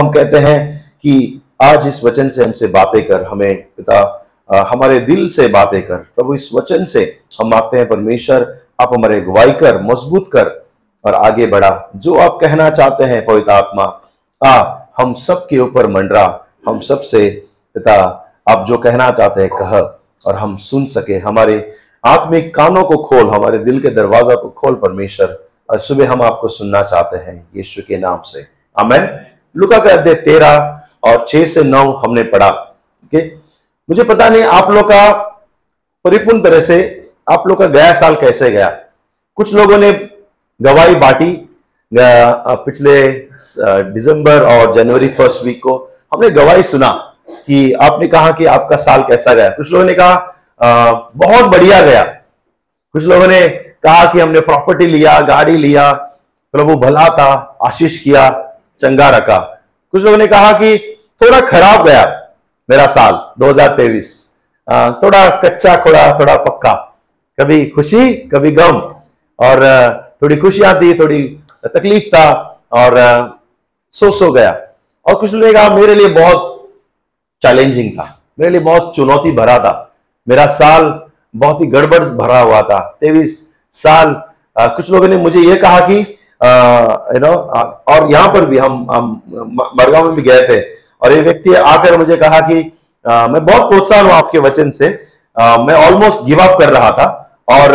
हम कहते हैं कि आज इस वचन से हमसे बातें कर, हमें पिता हमारे दिल से बातें कर। प्रभु, इस वचन से हम मांगते हैं, परमेश्वर, आप हमारे अगुवाई कर, मज़बूत कर और आगे बढ़ा। जो आप कहना चाहते हैं, पवित्र आत्मा, आ, हम सब के ऊपर मंडरा। हम सबसे पिता, आप जो कहना चाहते हैं, कह और हम सुन सके। हमारे आत्मिक कानों को खोल, हमारे दिल के दरवाज़ा को खोल, परमेश्वर। और सुबह हम आपको सुनना चाहते हैं, यीशु के नाम से। आमेन। लुका का अध्याय तेरह और छह से नौ हमने पढ़ा है? मुझे पता नहीं आप लोग का परिपूर्ण तरह से आप लोग का गया साल कैसे गया। कुछ लोगों ने गवाही बांटी पिछले दिसंबर और जनवरी फ़र्स्ट वीक को हमने गवाही सुना कि आपने कहा कि आपका साल कैसा गया। कुछ लोगों ने कहा बहुत बढ़िया गया। कुछ लोगों ने कहा कि हमने प्रॉपर्टी लिया, गाड़ी लिया, प्रभु भला था, आशीष किया चंगा रखा। कुछ लोगों ने कहा कि थोड़ा खराब गया मेरा साल 2023 थोड़ा कच्चा, थोड़ा थोड़ा पक्का। कभी खुशी, कभी गम। और थोड़ी खुशियाँ थी, थोड़ी तकलीफ़ था और सो सो गया। और कुछ लोगों ने कहा, मेरे लिए बहुत चैलेंजिंग था। मेरे लिए बहुत चुनौती भरा था। मेरा साल बहुत ही गड़बड़ भरा हुआ था। तेईस साल कुछ लोगों ने मुझे यह कहा कि यू नो और यहाँ पर भी हम हम म- मडगांव में भी गए थे और एक व्यक्ति आकर मुझे कहा कि अ, मैं बहुत प्रोत्साहन हूँ आपके वचन से। अ, मैं ऑलमोस्ट गिव अप कर रहा था और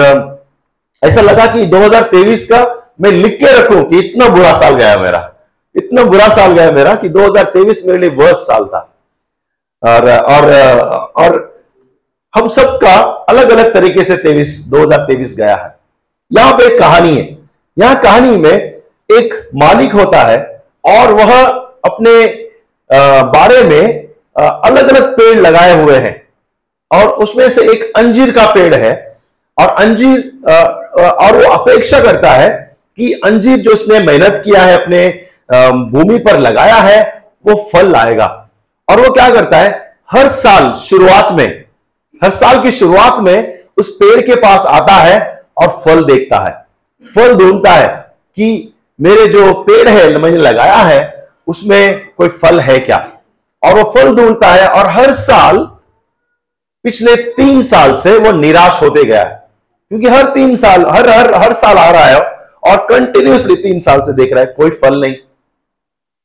ऐसा लगा कि 2023 का मैं लिख के रखूँ कि इतना बुरा साल गया मेरा। इतना बुरा साल गया मेरा कि 2023 मेरे लिए वर्ष साल था। और और और हम सबका अलग अलग तरीके से 23 2023 गया है। यहाँ पे एक कहानी है। यहाँ कहानी में एक मालिक होता है और वह अपने बारे में अलग अलग पेड़ लगाए हुए हैं और उसमें से एक अंजीर का पेड़ है और अंजीर और वो अपेक्षा करता है कि अंजीर जो उसने मेहनत किया है अपने भूमि पर लगाया है, वो फल लाएगा। और वो क्या करता है? हर साल शुरुआत में, हर साल की शुरुआत में उस पेड़ के पास आता है और फल देखता है। फल ढूंढता है कि मेरे जो पेड़ है मैंने लगाया है, उसमें कोई फल है क्या? और वो फल ढूंढता है और हर साल, पिछले तीन साल से वो निराश होते गया है। क्योंकि हर तीन साल, हर हर हर साल आ रहा है और कंटिन्यूसली तीन साल से देख रहा है कोई फल नहीं।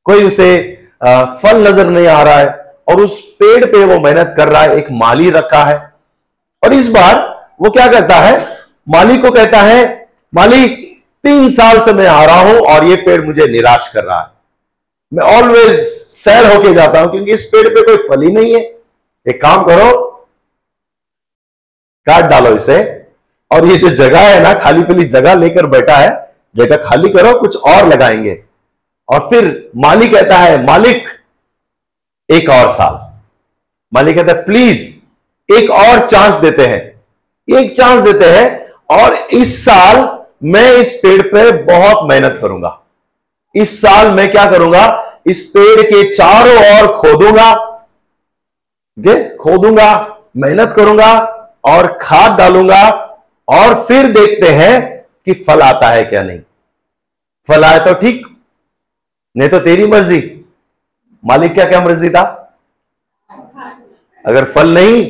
कोई उसे फल नज़र नहीं आ रहा है और उस पेड़ पे वो मेहनत कर रहा है, एक माली रखा है। और इस बार वो क्या करता है? माली को कहता है माली तीन साल से मैं आ रहा हूँ और ये पेड़ मुझे निराश कर रहा है। मैं ऑलवेज सैड होके जाता हूँ क्योंकि इस पेड़ पे कोई फल ही नहीं है। एक काम करो, काट डालो इसे और ये जो जगह है ना, खाली पीली जगह लेकर बैठा है, जगह खाली करो, कुछ और लगाएँगे। और फिर मालिक कहता है, मालिक, एक और साल। मालिक कहता है प्लीज़ एक और चांस देते हैं। एक चांस देते हैं और इस साल मैं इस पेड़ पे बहुत मेहनत करूँगा। इस साल मैं क्या करूँगा? इस पेड़ के चारों ओर खोदूँगा। खोदूँगा, मेहनत करूँगा और खाद डालूँगा और फिर देखते हैं कि फल आता है क्या नहीं। फल आए तो ठीक, नहीं तो तेरी मर्ज़ी। मालिक क्या क्या मर्ज़ी था? अगर फल नहीं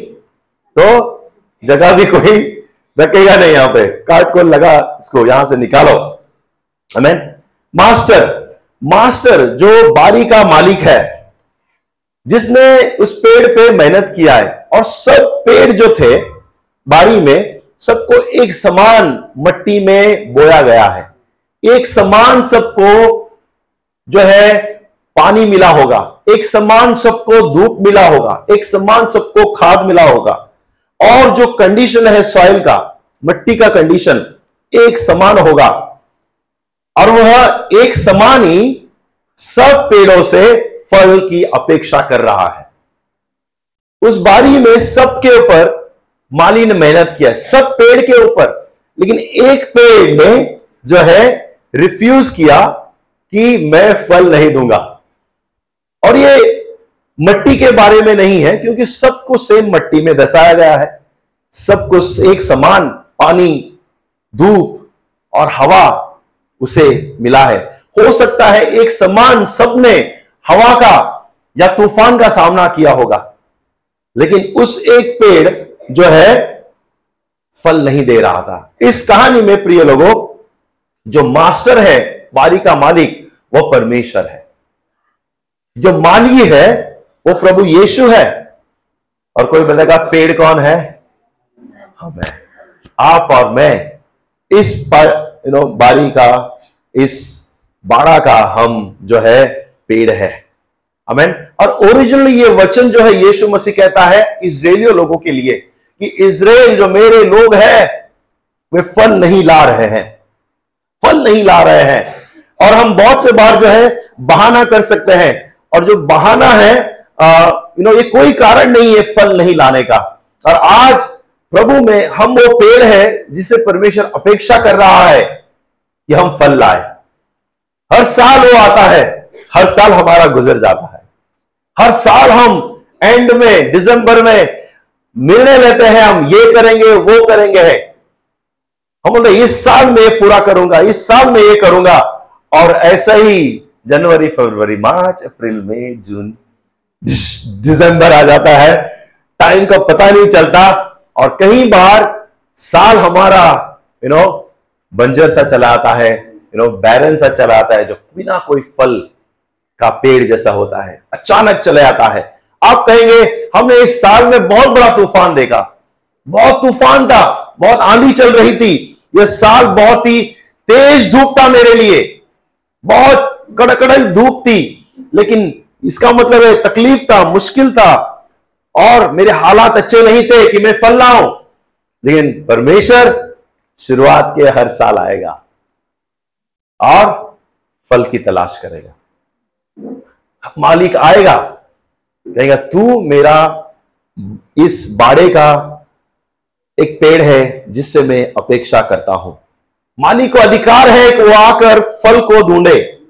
तो जगह भी कोई रखेगा नहीं यहाँ पे। काट को लगा इसको, यहाँ से निकालो। हमें मास्टर मास्टर जो बारी का मालिक है, जिसने उस पेड़ पे मेहनत किया है, और सब पेड़ जो थे बारी में, सबको एक समान मट्टी में बोया गया है। एक समान सबको जो है, पानी मिला होगा। एक समान सबको धूप मिला होगा। एक समान सबको खाद मिला होगा। और जो कंडीशन है सॉइल का, मिट्टी का कंडीशन एक समान होगा। और वह एक समान ही सब पेड़ों से फल की अपेक्षा कर रहा है। उस बारी में सबके ऊपर माली ने मेहनत किया, सब पेड़ के ऊपर। लेकिन एक पेड़ ने जो है रिफ्यूज किया कि मैं फल नहीं दूँगा। और ये मट्टी के बारे में नहीं है, क्योंकि सबको सेम मट्टी में दसाया गया है। सबको एक समान पानी, धूप और हवा उसे मिला है। हो सकता है एक समान सबने हवा का या तूफ़ान का सामना किया होगा, लेकिन उस एक पेड़ जो है, फल नहीं दे रहा था। इस कहानी में प्रिय लोगों, जो मास्टर है, बारी का मालिक, वो परमेश्वर है। जो माली है वो प्रभु यीशु है। और कोई बोलेगा पेड़ कौन है? हम। आप और मैं। इस पर यू नो बारी का, इस बाड़ा का हम जो है, पेड़ है। अमेन और ओरिजिनली ये वचन जो है, यीशु मसीह कहता है इसराइलियों लोगों के लिए कि इसराइल जो मेरे लोग हैं, वे फल नहीं ला रहे हैं। फल नहीं ला रहे हैं। और हम बहुत से बार जो है, बहाना कर सकते हैं। और जो बहाना है यू नो ये कोई कारण नहीं है फल नहीं लाने का। और आज प्रभु में हम वो पेड़ है जिसे परमेश्वर अपेक्षा कर रहा है कि हम फल लाए। हर साल वो आता है, हर साल हमारा गुजर जाता है। हर साल हम एंड में दिसंबर में निर्णय लेते हैं, हम ये करेंगे, वो करेंगे। है हम बोलते इस साल में ये पूरा करूँगा, इस साल में ये करूँगा। और ऐसा ही जनवरी, फरवरी, मार्च, अप्रैल, मई, जून दिसंबर आ जाता है टाइम का पता नहीं चलता और कई बार साल हमारा यू नो बंजर सा चला आता है यू नो बैरन सा चला आता है, जो बिना कोई फल का पेड़ जैसा होता है, अचानक चले आता है। आप कहेंगे, हमने इस साल में बहुत बड़ा तूफ़ान देखा। बहुत तूफ़ान था, बहुत आंधी चल रही थी। यह साल बहुत ही तेज धूप था मेरे लिए। बहुत कड़कड़ धूप थी, लेकिन इसका मतलब है, तकलीफ़ था, मुश्किल था, और मेरे हालात अच्छे नहीं थे कि मैं फल लाऊं। लेकिन परमेश्वर शुरुआत के हर साल आएगा और फल की तलाश करेगा। मालिक आएगा, कहेगा, तू मेरा इस बाड़े का एक पेड़ है जिससे मैं अपेक्षा करता हूँ। मालिक को अधिकार है कि वो आकर फल को ढूंढे।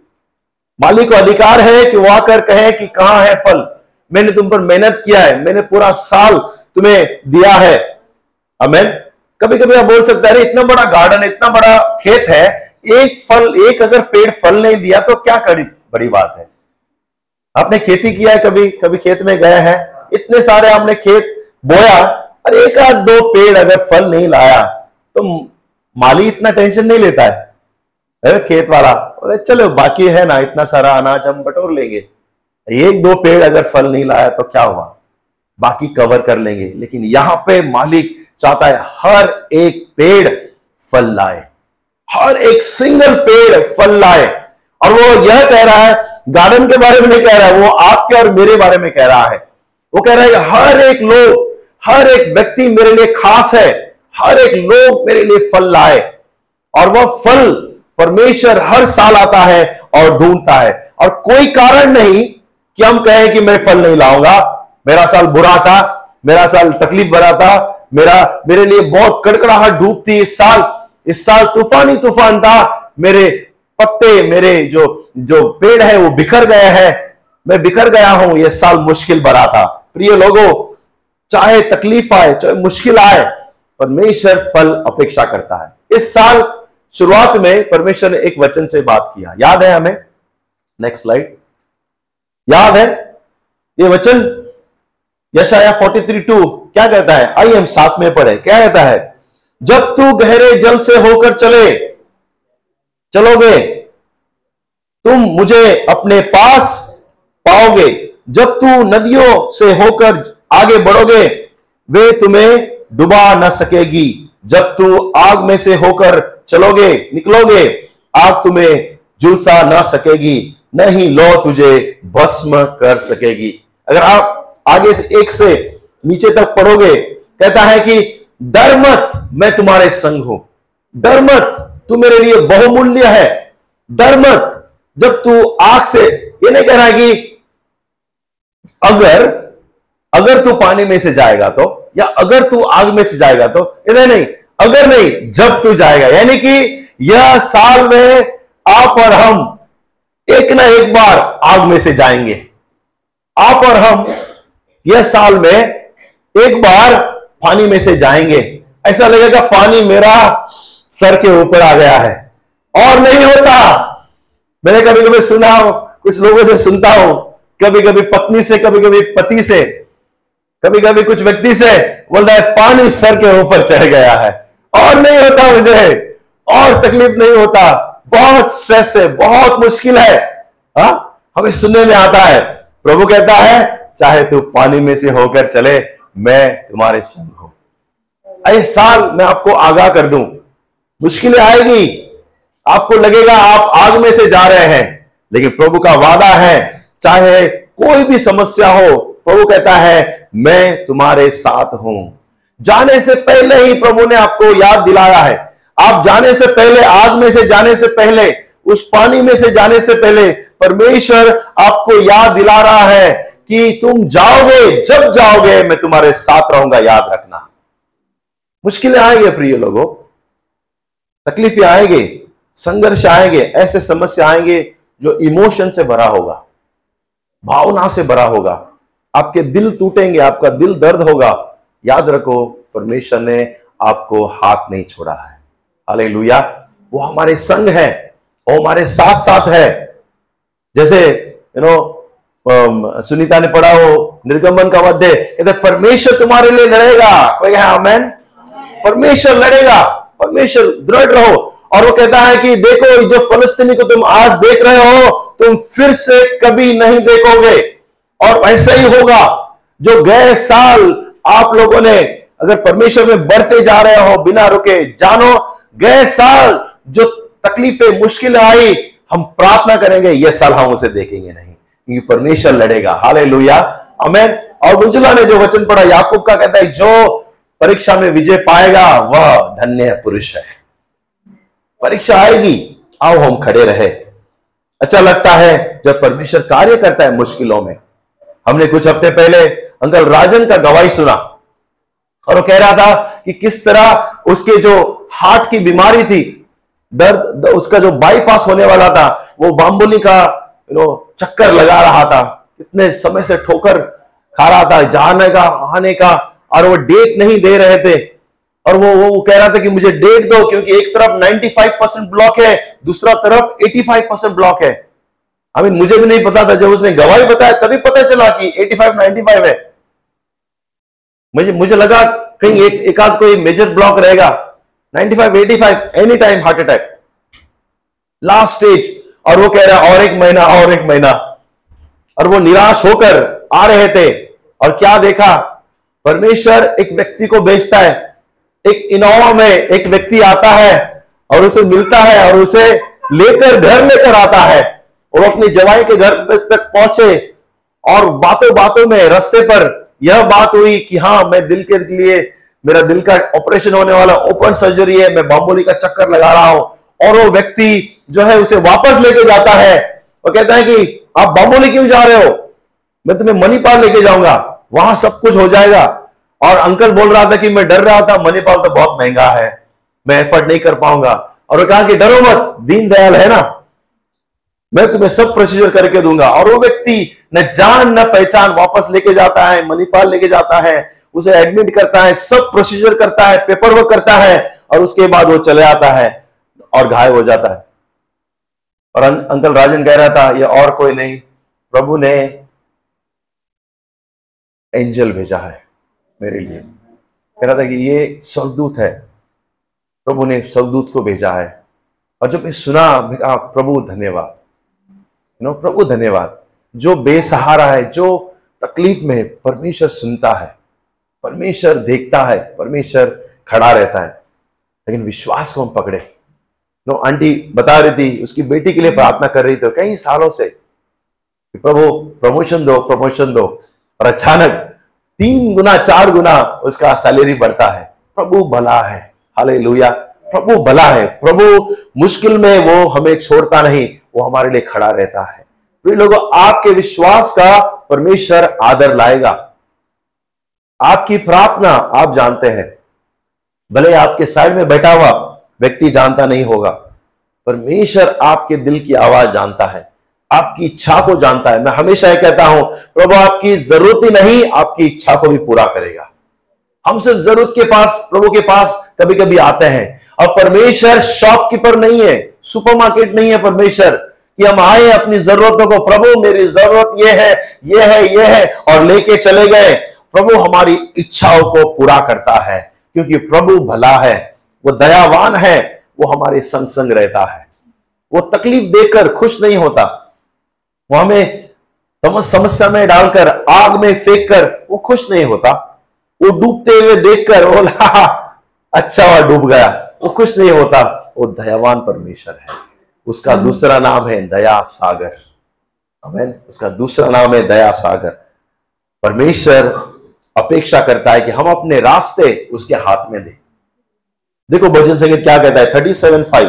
मालिक को अधिकार है कि वो आकर कहे कि कहाँ है फल? मैंने तुम पर मेहनत किया है, मैंने पूरा साल तुम्हें दिया है। अमेन कभी कभी आप बोल सकते हैं इतना बड़ा गार्डन इतना बड़ा खेत है, एक फल, एक अगर पेड़ फल नहीं दिया तो क्या करी? बड़ी बात है। आपने खेती किया है कभी? कभी खेत में गया है? इतने सारे आपने खेत बोया, और एक आध दो पेड़ अगर फल नहीं लाया तो माली इतना टेंशन नहीं लेता है। खेत वाला? चलो, बाकी है ना, इतना सारा अनाज हम बटोर लेंगे। एक दो पेड़ अगर फल नहीं लाया तो क्या हुआ? बाकी कवर कर लेंगे। लेकिन यहाँ पे मालिक चाहता है, हर एक पेड़ फल लाए। हर एक सिंगल पेड़ फल लाए। और वो यह कह रहा है गार्डन के बारे में नहीं कह रहा है, वो आपके और मेरे बारे में कह रहा है। वो कह रहा है, हर एक लोग, हर एक व्यक्ति मेरे लिए खास है। हर एक लोग मेरे लिए फल लाए। और वह फल परमेश्वर हर साल आता है और ढूंढता है। और कोई कारण नहीं कि हम कहें कि मैं फल नहीं लाऊँगा। मेरा साल बुरा था, मेरा साल तकलीफ़ भरा था, मेरा, मेरे लिए बहुत कड़कड़ाहट डूब थी इस साल। इस साल तूफ़ान तूफ़ान था, मेरे पत्ते, मेरे जो जो पेड़ है वो बिखर गए हैं। मैं बिखर गया हूँ यह साल मुश्किल भरा था। प्रिय लोगों, चाहे तकलीफ़ आए, चाहे मुश्किल आए, परमेश्वर फल अपेक्षा करता है। इस साल शुरुआत में परमेश्वर ने एक वचन से बात किया। याद है हमें? नेक्स्ट स्लाइड याद है? ये वचन यशाया 43 टू क्या कहता है? आइए हम साथ में पढ़े। क्या कहता है? जब तू गहरे जल से होकर चले, चलोगे, तुम मुझे अपने पास पाओगे। जब तू नदियों से होकर आगे बढ़ोगे, वे तुम्हें डुबा न सकेगी। जब तू आग में से होकर चलोगे, निकलोगे, आग तुम्हें झुलसा ना सकेगी, नहीं लो तुझे भस्म कर सकेगी। अगर आप आगे से एक से नीचे तक पढ़ोगे, कहता है कि डर मत, मैं तुम्हारे संग हूँ। डर मत, तू मेरे लिए बहुमूल्य है। डर मत, जब तू आग से, ये नहीं कह रहा है कि अगर अगर तू पानी में से जाएगा तो या अगर तू आग में से जाएगा तो? इधर नहीं, अगर नहीं, जब तू जाएगा। यानी कि यह साल में आप और हम एक ना एक बार आग में से जाएँगे आप और हम यह साल में एक बार पानी में से जाएँगे ऐसा लगेगा पानी मेरा सर के ऊपर आ गया है। और नहीं होता। मैंने कभी कभी सुना हूँ, कुछ लोगों से सुनता हूँ कभी कभी पत्नी से कभी कभी पति से कभी कभी कुछ व्यक्ति से बोलता है, पानी सर के ऊपर चढ़ गया है। और नहीं होता मुझे। और तकलीफ़ नहीं होता। बहुत स्ट्रेस है, बहुत मुश्किल है। हा? हमें सुनने में आता है। प्रभु कहता है, चाहे तू पानी में से होकर चले, मैं तुम्हारे संग हूँ। अरे साल, मैं आपको आगाह कर दूँ। मुश्किलें आएगी। आपको लगेगा आप आग में से जा रहे हैं। लेकिन प्रभु का वादा है, चाहे कोई भी समस्या हो प्रभु कहता है, मैं तुम्हारे साथ हूँ। जाने से पहले ही प्रभु ने आपको याद दिलाया है। आप जाने से पहले, आग में से जाने से पहले, उस पानी में से जाने से पहले, परमेश्वर आपको याद दिला रहा है कि तुम जाओगे, जब जाओगे, मैं तुम्हारे साथ रहूँगा, याद रखना। मुश्किलें आएँगे प्रिय लोगों। तकलीफें आएँगे, संघर्ष आएँगे, ऐसे समस्या आएँगे जो इमोशन से भरा होगा, भावना से भरा होगा। आपके दिल टूटेंगे आपका दिल दर्द होगा। याद रखो परमेश्वर ने आपको हाथ नहीं छोड़ा है। हाले वो हमारे संग है वो हमारे साथ साथ है। जैसे यू नो सुनीता ने पढ़ा हो निर्गमन का मध्य कहते परमेश्वर तुम्हारे लिए लड़ेगा। कोई है परमेश्वर लड़ेगा। परमेश्वर दृढ़ रहो। और वो कहता है कि देखो जो फलस्तीनी को तुम आज देख रहे हो तुम फिर से कभी नहीं देखोगे। और ऐसा ही होगा जो गए साल आप लोगों ने अगर परमेश्वर में बढ़ते जा रहे हो, बिना रुके, जानो, गए साल जो तकलीफें, मुश्किल आई, हम प्रार्थना करेंगे यह साल हम उसे देखेंगे नहीं, क्योंकि परमेश्वर लड़ेगा। हाले लोहिया अमेन और मंजुला ने जो वचन पढ़ा, याकूब का कहता है, जो परीक्षा में विजय पाएगा, वह धन्य पुरुष है। परीक्षा आएगी, आओ हम खड़े रहे। अच्छा लगता है, जब परमेश्वर कार्य करता है मुश्किलों में हमने कुछ हफ़्ते पहले अंकल राजन का गवाही सुना। और वो कह रहा था कि किस तरह उसके जो हार्ट की बीमारी थी, दर्द उसका जो बाईपास होने वाला था, वो बाम्बुली का यू नो चक्कर लगा रहा था। इतने समय से ठोकर खा रहा था, जाने का, आने का, और वो डेट नहीं दे रहे थे। और वो वो कह रहा था कि मुझे डेट दो, क्योंकि एक तरफ़ 95 परसेंट ब्लॉक है, दूसरा तरफ़ 85 परसेंट ब्लॉक है। अभी मुझे भी नहीं पता था, जब उसने गवाही बताया, तभी पता चला कि 85 95 है। मुझे मुझे लगा कहीं एक एक आध कोई मेजर ब्लॉक रहेगा। 95 85 any time heart attack last stage और वो कह रहा, और एक महीना, और एक महीना। और वो निराश होकर आ रहे थे। और क्या देखा? परमेश्वर एक व्यक्ति को भेजता है। एक इनोवा में एक व्यक्ति आता है और उसे मिलता है और उसे लेकर, घर लेकर आता है। और अपनी जवाई के घर तक पहुँचे और बातों बातों में रस्ते पर यह बात हुई कि हाँ मैं दिल के लिए, मेरा दिल का ऑपरेशन होने वाला ओपन सर्जरी है, मैं बाम्बोली का चक्कर लगा रहा हूँ और वो व्यक्ति जो है उसे वापस लेके जाता है। और कहता है कि आप बाम्बोली क्यों जा रहे हो? मैं तुम्हें मणिपाल लेके जाऊँगा, वहाँ सब कुछ हो जाएगा। और अंकल बोल रहा था कि मैं डर रहा था, मणिपाल तो बहुत महँगा है, मैं एफर्ट नहीं कर पाऊँगा। और वो कहा कि डरो मत दीन दयाल है ना? मैं तुम्हें सब प्रोसीजर करके दूँगा। और वो व्यक्ति न जान न पहचान वापस लेके जाता है मणिपाल लेके जाता है उसे एडमिट करता है सब प्रोसीजर करता है पेपर वर्क करता है और उसके बाद वो चले आता है और घायल हो जाता है। और अं, अंकल राजन कह रहा था ये और कोई नहीं प्रभु ने एंजल भेजा है मेरे लिए। कह रहा था कि ये स्वर्गदूत है प्रभु ने स्वर्गदूत को भेजा है। और जब मैं सुना कहा प्रभु धन्यवाद। नो, प्रभु, धन्यवाद। जो बेसहारा है, जो तकलीफ़ में है, परमेश्वर सुनता है, परमेश्वर देखता है, परमेश्वर खड़ा रहता है। लेकिन विश्वास को हम पकड़े। नो, आंटी बता रही थी, उसकी बेटी के लिए प्रार्थना कर रही थी, कई सालों से। प्रभु, प्रमोशन दो प्रमोशन दो। और अचानक, तीन गुना, चार गुना उसका सैलरी बढ़ता है। प्रभु भला है। हाले प्रभु भला है। प्रभु मुश्किल में वो हमें छोड़ता नहीं। वो हमारे लिए खड़ा रहता है। तो लोगों, आपके विश्वास का परमेश्वर आदर लाएगा। आपकी प्रार्थना आप जानते हैं। भले आपके साइड में बैठा हुआ व्यक्ति जानता नहीं होगा, परमेश्वर आपके दिल की आवाज़ जानता है। आपकी इच्छा को जानता है। मैं हमेशा यह कहता हूँ, प्रभु, आपकी ज़रूरत ही नहीं, आपकी इच्छा को भी पूरा करेगा। हम सिर्फ़ ज़रूरत के पास, प्रभु के पास कभी कभी आते हैं। और परमेश्वर शॉपकीपर नहीं है। सुपरमार्केट नहीं है परमेश्वर, कि हम आए अपनी जरूरतों को, प्रभु, मेरी ज़रूरत ये है ये है ये है, और लेके चले गए। प्रभु हमारी इच्छाओं को पूरा करता है, क्योंकि प्रभु भला है, वो दयावान है, वो हमारे संग संग रहता है। वो तकलीफ़ देकर खुश नहीं होता। वो हमें समस्या में डालकर, आग में फेंक कर वो खुश नहीं होता। वो डूबते हुए देखकर, बोला अच्छा हुआ डूब गया। वो खुश नहीं होता। वो दयावान परमेश्वर है। उसका दूसरा नाम है दया सागर। अमेन उसका दूसरा नाम है दया सागर। परमेश्वर अपेक्षा करता है कि हम अपने रास्ते उसके हाथ में दें। देखो भजन संगीत क्या कहता है? Thirty seven five.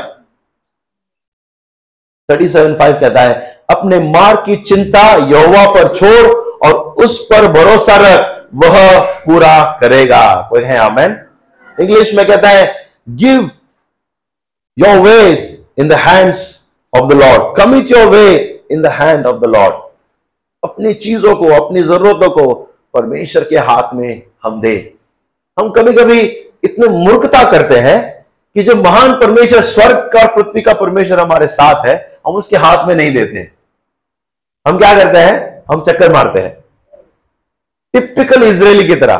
Thirty seven five कहता है, अपने मार्ग की चिंता यौवा पर छोड़ और उस पर भरोसा रख, वह पूरा करेगा। कोई है? आमेन इंग्लिश में कहता है give your ways in the hands of the Lord commit your way in the hand of the Lord अपनी चीज़ों को, अपनी जरूरतों को परमेश्वर के हाथ में हम दे। हम कभी कभी इतने मूर्खता करते हैं कि जो महान परमेश्वर, स्वर्ग का पृथ्वी का परमेश्वर हमारे साथ है, हम उसके हाथ में नहीं देते हम क्या करते हैं? हम चक्कर मारते हैं। टिपिकल इसराइली की तरह।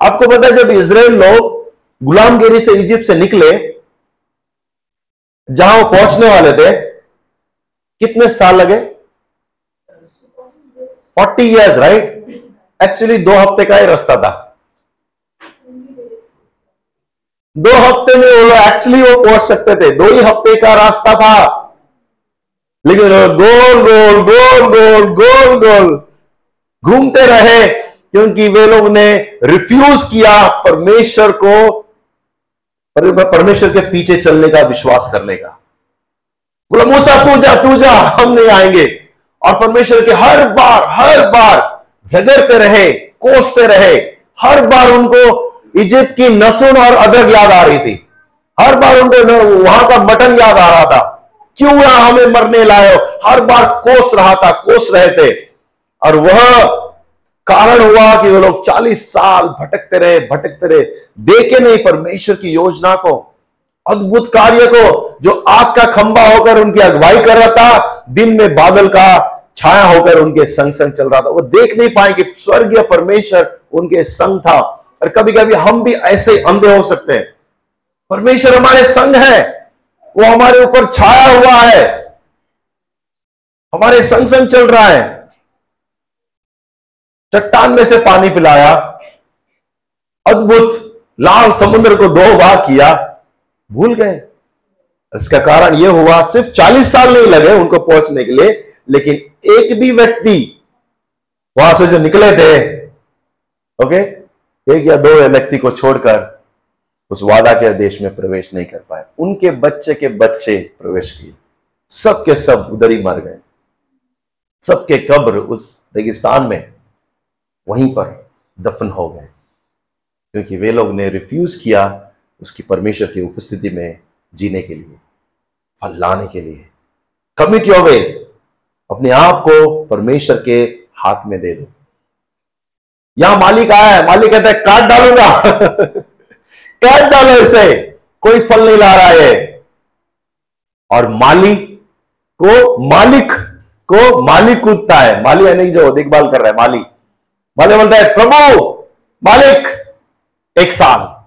आपको पता है जब इसराइल लोग गुलामगिरी से इजिप्ट से निकले जहाँ वो पहुँचने वाले थे, कितने साल लगे? फोर्टी इयर्स राइट एक्चुअली दो हफ़्ते का ही रास्ता था। दो हफ़्ते में वो लोग एक्चुअली वो पहुँच सकते थे। दो ही हफ़्ते का रास्ता था। लेकिन गोल गोल गोल गोल गोल गोल घूमते रहे, क्योंकि वे लोग ने रिफ्यूज किया परमेश्वर को परमेश्वर के पीछे चलने का विश्वास करने का बोला, मूसा, तू जा तू जा, हम नहीं आएँगे। और परमेश्वर के हर बार हर बार झगड़ते रहे, कोसते रहे। हर बार उनको इजिप्ट की नसुन और अदरक याद आ रही थी। हर बार उनको वहाँ का मटन याद आ रहा था। क्यों यहाँ हमें मरने लाए हर बार कोस रहा था, कोस रहे थे। और वह कारण हुआ कि वो लोग 40 साल भटकते रहे भटकते रहे। देखे नहीं परमेश्वर की योजना को, अद्भुत कार्य को, जो आग का खंबा होकर उनकी अगुवाई कर रहा था, दिन में बादल का छाया होकर उनके संग संग चल रहा था। वो देख नहीं पाए कि स्वर्गीय परमेश्वर उनके संग था। और कभी कभी हम भी ऐसे अंधे हो सकते हैं। परमेश्वर हमारे संग है। वो हमारे ऊपर छाया हुआ है। हमारे संग संग चल रहा है। चट्टान में से पानी पिलाया, अद्भुत, लाल समुद्र को दो बार किया, भूल गए। इसका कारण यह हुआ, सिर्फ़ 40 साल नहीं लगे उनको पहुँचने के लिए, लेकिन एक भी व्यक्ति वहाँ से जो निकले थे ओके एक या दो व्यक्ति को छोड़कर उस वादा के देश में प्रवेश नहीं कर पाए। उनके बच्चे के बच्चे प्रवेश किए। सब के सब उधर ही मर गए। सबके कब्र उस रेगिस्तान में वहीं पर दफन हो गए। क्योंकि वे लोग ने रिफ्यूज किया उसकी परमेश्वर की उपस्थिति में जीने के लिए, फल लाने के लिए। कमिट योर वे अपने आप को परमेश्वर के हाथ में दे दो। यहाँ मालिक आया है। मालिक कहता है, काट डालूँगा। काट डालो इसे। कोई फल नहीं ला रहा है। और मालिक को मालिक को मालिक कूदता है। माली यानी जो देखभाल कर रहा है, मालिक। मालिक बोलता है, प्रभु, मालिक, एक साल।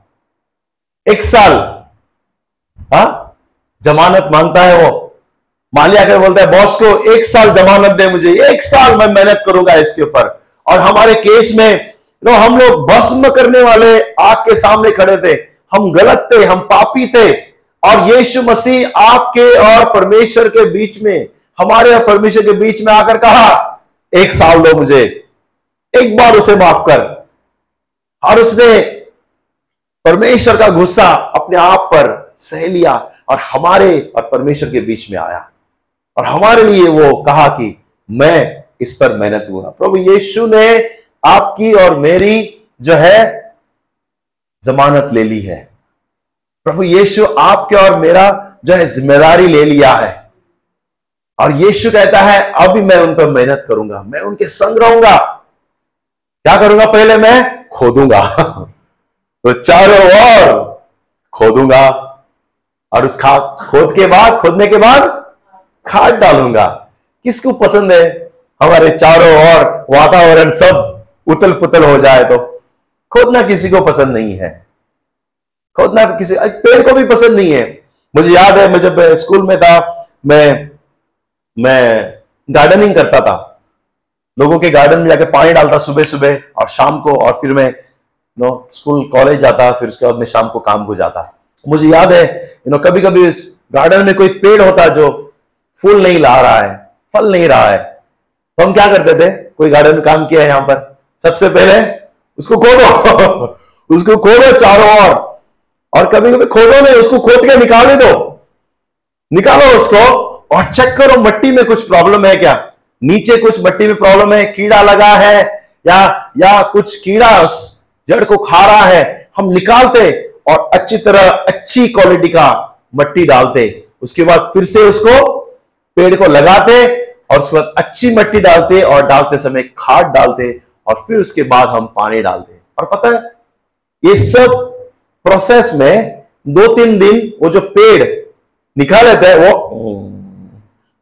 एक साल। हा? जमानत माँगता है वो। माली आकर बोलता है, बॉस को एक साल जमानत दे मुझे, एक साल मैं मेहनत करूँगा इसके ऊपर। और हमारे केस में नो हम लोग भस्म करने वाले आग के सामने खड़े थे। हम गलत थे, हम पापी थे। और यीशु मसीह आपके और परमेश्वर के बीच में, हमारे और परमेश्वर के बीच में आकर कहा, एक साल दो मुझे। एक बार उसे माफ़ कर। और उसने परमेश्वर का गुस्सा अपने आप पर सह लिया और हमारे और परमेश्वर के बीच में आया। और हमारे लिए वो कहा कि मैं इस पर मेहनत हुआ। प्रभु यीशु ने आपकी और मेरी जो है जमानत ले ली है। प्रभु यीशु आपके और मेरा जो है ज़िम्मेदारी ले लिया है। और यीशु कहता है, अभी मैं उन पर मेहनत करूँगा, मैं उनके संग रहूँगा। क्या करूँगा पहले मैं? खोदूँगा। तो चारों ओर खोदूँगा। और उस खाद खोद के बाद, खोदने के बाद खाद डालूँगा। किसको पसंद है? हमारे चारों ओर वातावरण सब उतल पुतल हो जाए तो। खोदना किसी को पसंद नहीं है। खोदना किसी पेड़ को भी पसंद नहीं है। मुझे याद है, मैं जब स्कूल में था, मैं मैं गार्डनिंग करता था। लोगों के गार्डन में जाके पानी डालता सुबह सुबह और शाम को और फिर मैं नो स्कूल कॉलेज जाता, फिर उसके बाद मैं शाम को काम को जाता। मुझे याद है यू नो कभी कभी गार्डन में कोई पेड़ होता जो फूल नहीं ला रहा है, फल नहीं रहा है। तो हम क्या करते थे? कोई गार्डन में काम किया है यहाँ पर? सबसे पहले उसको खोदो। उसको खोदो चारों ओर। और कभी कभी खोदो नहीं, उसको खोद के निकाल दो। निकालो उसको और चेक करो, मट्टी में कुछ प्रॉब्लम है क्या? नीचे कुछ मट्टी में प्रॉब्लम है कीड़ा लगा है या या कुछ कीड़ा उस जड़ को खा रहा है हम निकालते और अच्छी तरह अच्छी क्वालिटी का मट्टी डालते। उसके बाद फिर से उसको पेड़ को लगाते और उसके बाद अच्छी मट्टी डालते और डालते समय खाद डालते और फिर उसके बाद हम पानी डालते। और पता है ये सब प्रोसेस में दो तीन दिन वो जो पेड़ निकाल लेते हैं वो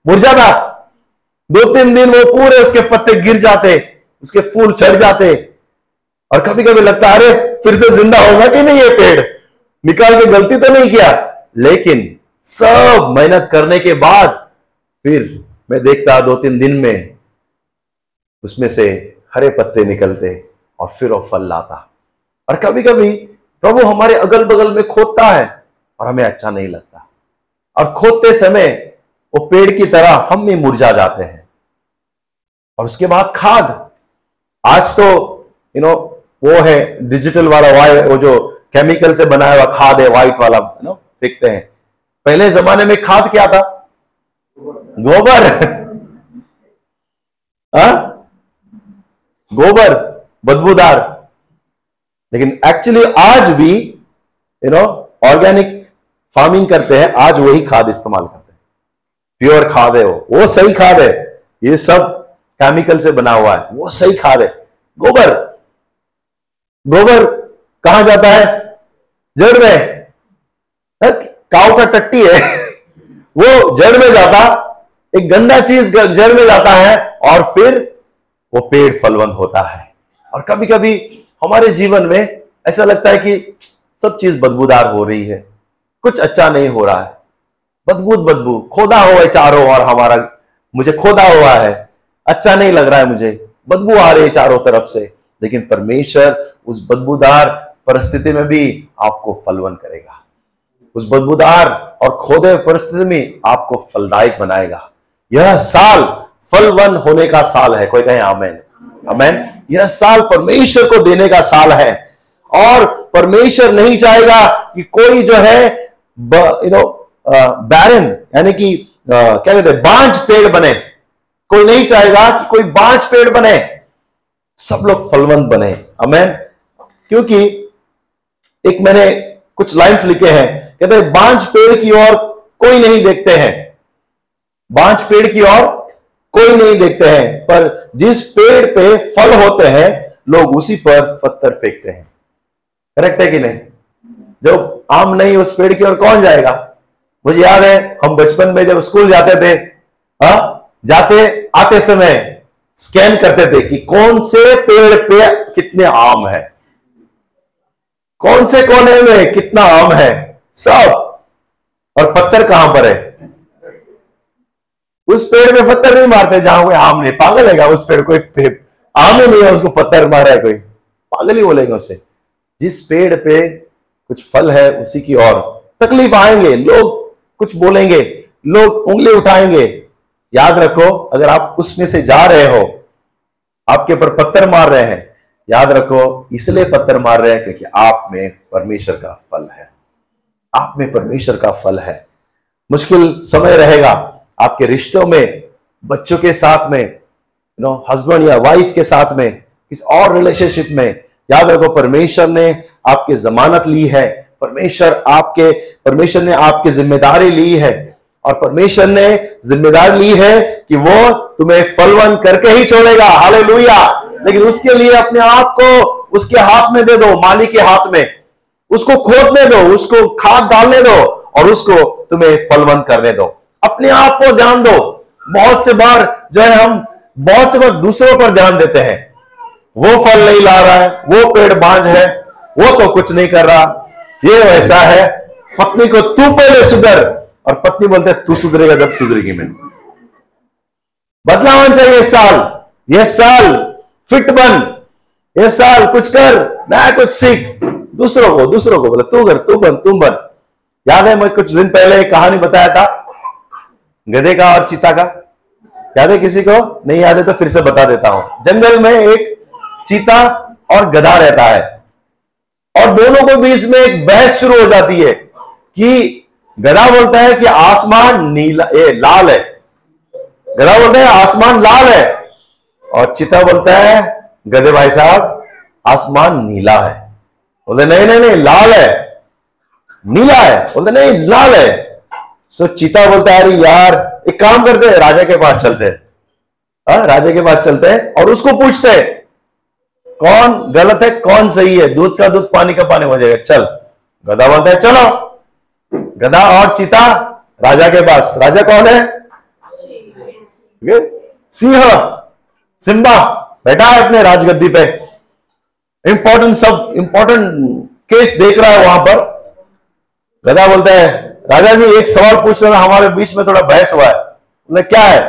मुरझाता दो तीन दिन वो पूरे उसके पत्ते गिर जाते, उसके फूल चढ़ जाते। और कभी कभी लगता अरे, फिर से ज़िंदा होगा कि नहीं ये पेड़? निकाल के गलती तो नहीं किया, लेकिन सब मेहनत करने के बाद फिर मैं देखता दो तीन दिन में उसमें से हरे पत्ते निकलते और फिर वो फल लाता। और कभी कभी प्रभु हमारे अगल बगल में खोदता है और हमें अच्छा नहीं लगता। और खोदते समय वो पेड़ की तरह हम भी मुरझा जाते हैं। और उसके बाद खाद। आज तो यू नो वो है डिजिटल वाला वाई वो जो केमिकल से बनाया हुआ खाद है व्हाइट वाला यू नो फेंकते हैं। पहले जमाने में खाद क्या था? गोबर। हाँ? गोबर, बदबूदार। लेकिन एक्चुअली आज भी यू नो ऑर्गेनिक फ़ार्मिंग करते हैं, आज वही खाद इस्तेमाल करते हैं। प्योर खाद है वो। वो सही खाद है। ये सब केमिकल से बना हुआ है। वो सही खाद है। गोबर। गोबर कहाँ जाता है? जड़ में। काव का टट्टी है। वो जड़ में जाता, एक गंदा चीज़ जड़ में जाता है और फिर वो पेड़ फलवंत होता है। और कभी कभी हमारे जीवन में ऐसा लगता है कि सब चीज़ बदबूदार हो रही है। कुछ अच्छा नहीं हो रहा है। बदबूत बदबू खोदा हुआ है चारों और हमारा। मुझे खोदा हुआ है। अच्छा नहीं लग रहा है मुझे। बदबू आ रही है चारों तरफ़ से। लेकिन परमेश्वर उस बदबूदार परिस्थिति में भी आपको फलवन करेगा। उस बदबूदार और खोदे परिस्थिति में आपको फलदायक बनाएगा। यह साल फलवन होने का साल है। कोई कहे आमेन। आमेन। यह साल परमेश्वर को देने का साल है। और परमेश्वर नहीं चाहेगा कि कोई जो है यू नो बैरन यानी कि क्या कहते हैं, बांझ पेड़ बने। कोई नहीं चाहेगा कि कोई बांझ पेड़ बने, सब लोग फलवंत बने। अमेन क्योंकि एक मैंने कुछ लाइंस लिखे हैं, कहते हैं, बांझ पेड़ की ओर कोई नहीं देखते हैं। बांझ पेड़ की ओर कोई नहीं देखते हैं। पर जिस पेड़ पे फल होते हैं, लोग उसी पर पत्थर फेंकते हैं। करेक्ट है कि नहीं? जब आम नहीं, उस पेड़ की ओर कौन जाएगा? मुझे याद है, हम बचपन में जब स्कूल जाते थे, हा? जाते, आते समय स्कैन करते थे कि कौन से पेड़ पे कितने आम है। कौन से कोने में कितना आम है। सब। और पत्थर कहाँ पर है? उस पेड़ में पत्थर नहीं मारते, जहाँ कोई आम नहीं। पागल है उस पेड़ कोई आम ही नहीं है, उसको पत्थर मारा है कोई। पागल ही बोलेंगे उसे। जिस पेड़ पे कुछ फल है, उसी की ओर तकलीफ़ आएँगे। लोग कुछ बोलेंगे, लोग उंगली उठाएँगे। याद रखो, अगर आप उसमें से जा रहे हो, आपके ऊपर पत्थर मार रहे हैं, याद रखो, इसलिए पत्थर मार रहे हैं क्योंकि आप में परमेश्वर का फल है। आप में परमेश्वर का फल है। मुश्किल समय रहेगा आपके रिश्तों में, बच्चों के साथ में यू नो हस्बैंड या वाइफ के साथ में, किसी और रिलेशनशिप में। याद रखो, परमेश्वर ने आपकी जमानत ली है। परमेश्वर आपके, परमेश्वर ने आपकी ज़िम्मेदारी ली है। और परमेश्वर ने ज़िम्मेदारी ली है कि वो तुम्हें फलवन करके ही छोड़ेगा। हाले लेकिन उसके लिए अपने आप को उसके हाथ में दे दो माली के हाथ में। उसको खोदने दो, उसको खाद डालने दो और उसको तुम्हें फलवंत करने दो। अपने आप को ध्यान दो। बहुत से बार जो है हम, बहुत से बार दूसरों पर ध्यान देते हैं। वो फल नहीं ला रहा है, वो पेड़ बांझ है, वो तो कुछ नहीं कर रहा। ये वैसा है। पत्नी को तू पहले सुधर। और पत्नी बोलते, तू सुधरेगा जब सुधरेगी मैं बदलाव चाहिए इस साल, ये साल फिट बन। ये साल कुछ कर नया कुछ सीख। दूसरों को दूसरों को बोले, तू कर, तू बन तुम बन। याद है, मैं कुछ दिन पहले एक कहानी बताया था, गधे का और चीता का। याद है किसी को? नहीं याद है तो फिर से बता देता हूँ। जंगल में एक चीता और गधा रहता है। और दोनों को बीच में एक बहस शुरू हो जाती है कि गधा बोलता है कि आसमान नीला ए, लाल है। गधा बोलता है आसमान लाल है। और चिता बोलता है गधे भाई साहब आसमान नीला है। बोलते नहीं नहीं नहीं लाल है। नीला है। बोलते नहीं लाल है। सो चिता बोलता है अरे यार एक काम करते हैं राजा के पास चलते हैं। हाँ, राजा के पास चलते हैं और उसको पूछते हैं कौन गलत है कौन सही है? दूध का दूध पानी का पानी हो जाएगा। चल। गधा बोलता है चलो। गधा और चीता राजा के पास। राजा कौन है? सिंह। सिम्बा बैठा है अपने राजगद्दी पे। इंपॉर्टेंट सब इंपॉर्टेंट केस देख रहा है वहाँ पर। गधा बोलता है, राजा जी, एक सवाल पूछ रहा हमारे बीच में थोड़ा बहस हुआ है। बोले क्या है?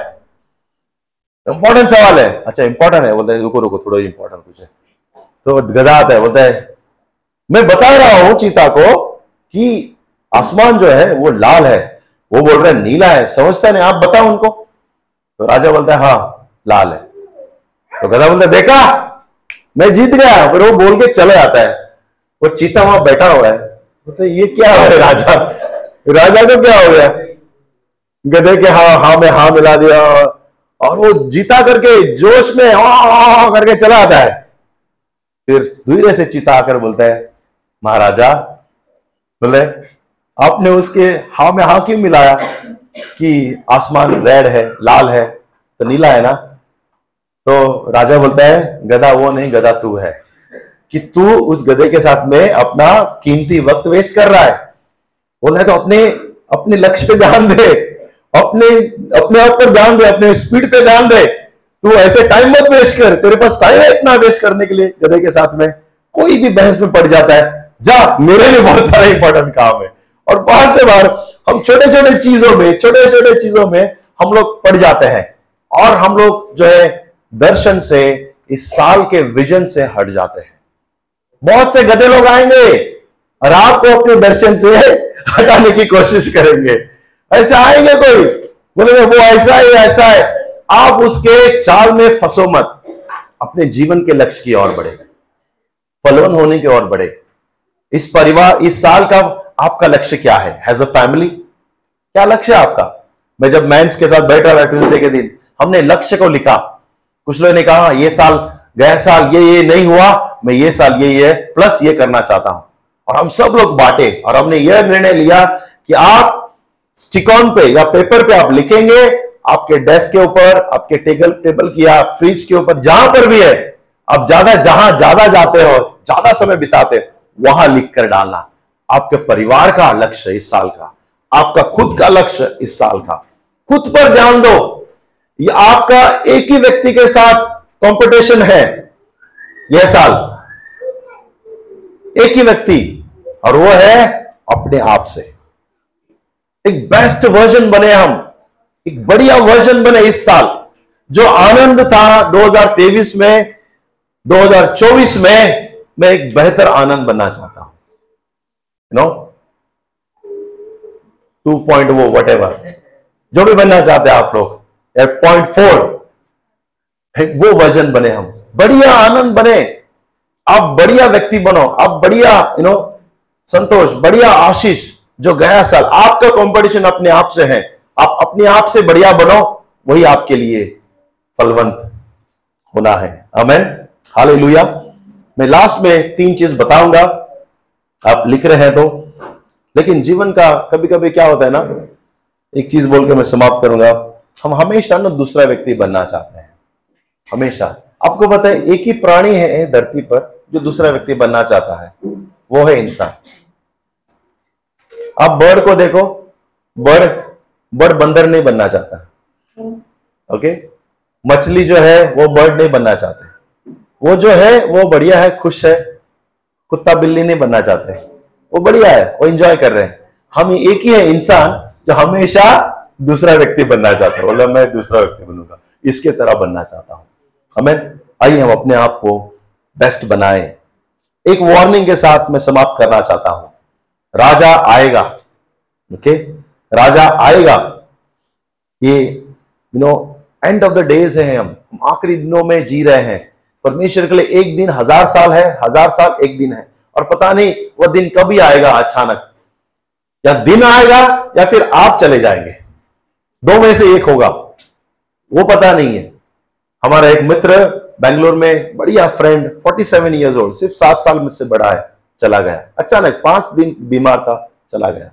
इंपॉर्टेंट सवाल है। अच्छा इंपॉर्टेंट है। बोलते रुको रुको, थोड़ा इंपॉर्टेंट पूछे। तो गधा आता है, बोलता है, मैं बता रहा हूँ चीता को कि आसमान जो है, वो लाल है। वो बोल रहे हैं, नीला है। समझता नहीं? आप बताओ उनको। तो राजा बोलता है हाँ लाल है। तो गधा बोलता है, देखा? मैं जीत गया। फिर वो बोल के चले आता है। वो चीता वहाँ बैठा हुआ है। बोलते ये क्या है राजा? राजा को क्या हो गया? गधे के हाँ हाँ में हाँ मिला दिया। और वो जीता करके जोश में हा करके चला आता है। फिर धीरे से चीता आकर बोलता है, महाराजा, बोले आपने उसके हा में हा क्यों मिलाया कि आसमान रेड है, लाल है तो नीला है ना? तो राजा बोलता है गधा वो नहीं गधा तू है। कि तू उस गधे के साथ में अपना कीमती वक्त वेस्ट कर रहा है। बोल है तो अपने अपने लक्ष्य पे ध्यान दे। अपने अपने आप पर ध्यान दे, अपने स्पीड पे ध्यान दे। तू ऐसे टाइम मत वेस्ट कर। तेरे पास टाइम है इतना वेस्ट करने के लिए गधे के साथ में। कोई भी बहस में पड़ जाता है। जा, मेरे लिए बहुत सारा इंपॉर्टेंट काम है। और बहुत से बार हम छोटे छोटे चीज़ों में छोटे छोटे चीज़ों में हम लोग पड़ जाते हैं। और हम लोग जो है, दर्शन से, इस साल के विजन से हट जाते हैं। बहुत से गधे लोग आएँगे और आपको अपने दर्शन से हटाने की कोशिश करेंगे। ऐसे आएँगे कोई? बोले, वो ऐसा है ऐसा है। आप उसके चाल में फंसो मत। अपने जीवन के लक्ष्य की ओर बढ़े। फलवन होने की ओर बढ़े। इस परिवार, इस साल का आपका लक्ष्य क्या है? एज अ फैमिली क्या लक्ष्य है आपका? मैं जब मैं के साथ बैठा था ट्यूजडे के दिन, हमने लक्ष्य को लिखा। कुछ लोगों ने कहा, ये साल, गया साल ये ये नहीं हुआ, मैं ये साल ये ये प्लस ये करना चाहता हूँ। और हम सब लोग बांटे और हमने यह निर्णय लिया कि आप स्टिकॉन पे या पेपर पे आप लिखेंगे, आपके डेस्क के ऊपर, आपके टेबल टेबल की या फ्रिज के ऊपर, जहाँ पर भी है, आप ज़्यादा जहाँ, ज़्यादा जाते हो, ज़्यादा समय बिताते, वहाँ लिख कर डालना। आपके परिवार का लक्ष्य इस साल का। आपका खुद का लक्ष्य इस साल का। खुद पर ध्यान दो। ये आपका एक ही व्यक्ति के साथ कंपटीशन है। यह साल। एक ही व्यक्ति। और वो है अपने आप से। एक बेस्ट वर्जन बने हम। एक बढ़िया वर्जन बने इस साल। जो आनंद था 2023 में 2024 में, मैं एक बेहतर आनंद बनना चाहता हूँ नो टू पॉइंट वो वट जो भी बनना चाहते हैं आप लोग पॉइंट फोर वो वर्जन बने हम। बढ़िया आनंद बने। आप बढ़िया व्यक्ति बनो। आप बढ़िया यू नो संतोष, बढ़िया आशीष, जो गया साल। आपका कंपटीशन अपने आप से है। आप अपने आप से बढ़िया बनो, वही आपके लिए फलवंत होना है। अमेन हाल मैं लास्ट में तीन चीज़ बताऊँगा। आप लिख रहे हैं तो। लेकिन जीवन का कभी कभी क्या होता है ना, एक चीज़ बोल के मैं समाप्त करूँगा। हम हमेशा ना दूसरा व्यक्ति बनना चाहते हैं। हमेशा। आपको पता है, एक ही प्राणी है धरती पर जो दूसरा व्यक्ति बनना चाहता है। वो है इंसान। आप बर्ड को देखो। बर्ड बर्ड बंदर नहीं बनना चाहता। ओके? मछली जो है, वो बर्ड नहीं बनना चाहते। वो जो है, वो बढ़िया है, खुश है। कुत्ता बिल्ली नहीं बनना चाहते। वो बढ़िया है, वो एंजॉय कर रहे हैं। हम एक ही है इंसान जो हमेशा दूसरा व्यक्ति बनना चाहता है। बोला, मैं दूसरा व्यक्ति बनूँगा। इसके तरह बनना चाहता हूँ। हमें आइए हम अपने आप को बेस्ट बनाए। एक वार्निंग के साथ मैं समाप्त करना चाहता हूँ। राजा आएगा ओके राजा आएगा। ये you know end of the days है हम आखिरी दिनों में जी रहे हैं। परमेश्वर के लिए एक दिन हज़ार साल है, हज़ार साल एक दिन है। और पता नहीं वह दिन कभी आएगा अचानक। या दिन आएगा या फिर आप चले जाएँगे। दो में से एक होगा। वो पता नहीं है। हमारा एक मित्र बेंगलोर में बढ़िया फ्रेंड 47 सेवन ईयर्स ओल्ड सिर्फ़ सात साल मुझसे बड़ा है, चला गया। अचानक पाँच दिन बीमार था, चला गया।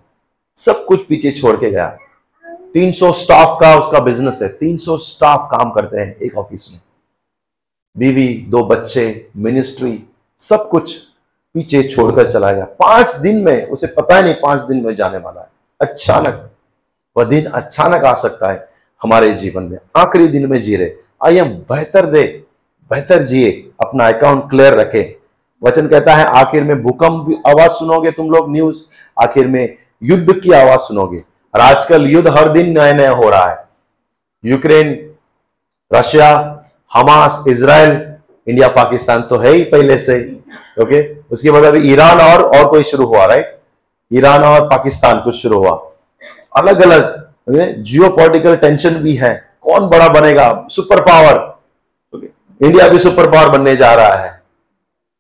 सब कुछ पीछे छोड़ के गया। 300 स्टाफ का उसका बिज़नेस है। 300 स्टाफ काम करते हैं एक ऑफ़िस में। बीवी, दो बच्चे मिनिस्ट्री सब कुछ पीछे छोड़कर चला गया। पाँच दिन में, उसे पता ही नहीं पाँच दिन में जाने वाला है। अचानक, वह दिन अचानक आ सकता है हमारे जीवन में। आखिरी दिन में जी रहे। आइए, हम बेहतर दे, बेहतर जिए, अपना अकाउंट क्लियर रखे। वचन कहता है, आखिर में भूकंप आवाज़ सुनोगे तुम लोग न्यूज़ आखिर में युद्ध की आवाज़ सुनोगे। और आजकल युद्ध हर दिन नया नया हो रहा है। Ukraine, Russia Hamas Israel India, Pakistan तो है ही पहले से ही ओके उसके बाद अभी ईरान और और कोई शुरू हुआ राइट ईरान और पाकिस्तान कुछ शुरू हुआ। अलग अलग जियो पॉलिटिकल टेंशन भी है। कौन बड़ा बनेगा? सुपर पावर इंडिया भी सुपर पावर बनने जा रहा है।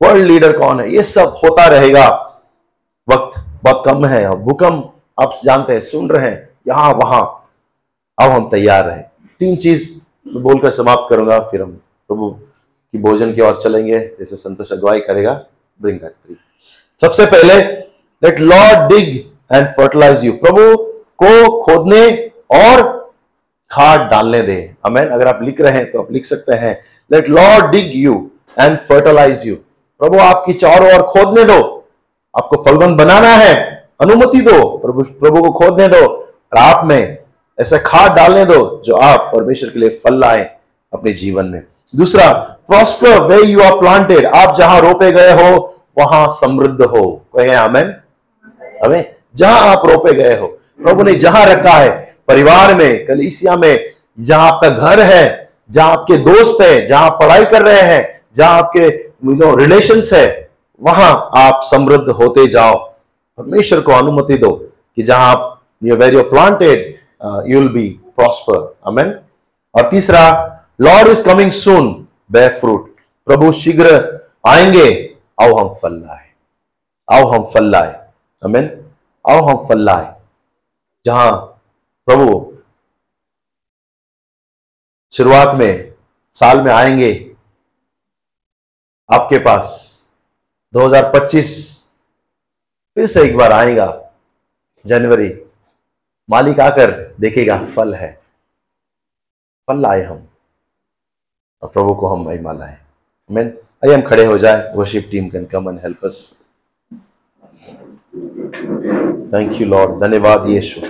वर्ल्ड लीडर कौन है? ये सब होता रहेगा। वक्त बहुत कम है। भूकंप, आप जानते हैं, सुन रहे हैं, यहाँ, वहाँ। अब हम तैयार रहे तीन चीज़ बोलकर समाप्त करूँगा, फिर हम प्रभु की भोजन की ओर चलेंगे, जैसे संतोष अगुवाई करेगा ब्रिंग सबसे पहले let Lord dig and fertilise you प्रभु को खोदने और खाद डालने दे। अमेन अगर आप लिख रहे हैं तो आप लिख सकते हैं। Let Lord dig you and fertilise you प्रभु आपकी चारों ओर खोदने दो। आपको फलबंद बनाना है, अनुमति दो। प्रभु प्रभु को खोदने दो। और आप में ऐसा खाद डालने दो जो आप परमेश्वर के लिए फल लाए अपने जीवन में। दूसरा prosper where you are planted आप जहाँ रोपे गए हो, वहाँ समृद्ध हो। कहे हमें हमें जहाँ आप रोपे गए हो। प्रभु ने जहाँ रखा है, परिवार में, कलिसिया में, जहाँ आपका घर है, जहाँ आपके दोस्त है, जहाँ पढ़ाई कर रहे हैं, जहाँ आपके नो रिलेशन है, वहाँ आप समृद्ध होते जाओ। परमेश्वर को अनुमति दो कि जहाँ आप where you planted you will be prosper amen और तीसरा Lord is coming soon bear fruit प्रभु शीघ्र आएँगे आओ हम फल लाए आओ हम फल लाए अमेन आओ हम फल लाए जहाँ प्रभु शुरुआत में, साल में आएँगे। आपके पास 2025 फिर से एक बार आएगा, जनवरी। मालिक आकर देखेगा, फल है। फल लाए हम। और प्रभु को हम महिमा लाए। मैन आइए हम खड़े हो जाए। Worship team can come and help us thank you Lord धन्यवाद, यीशु।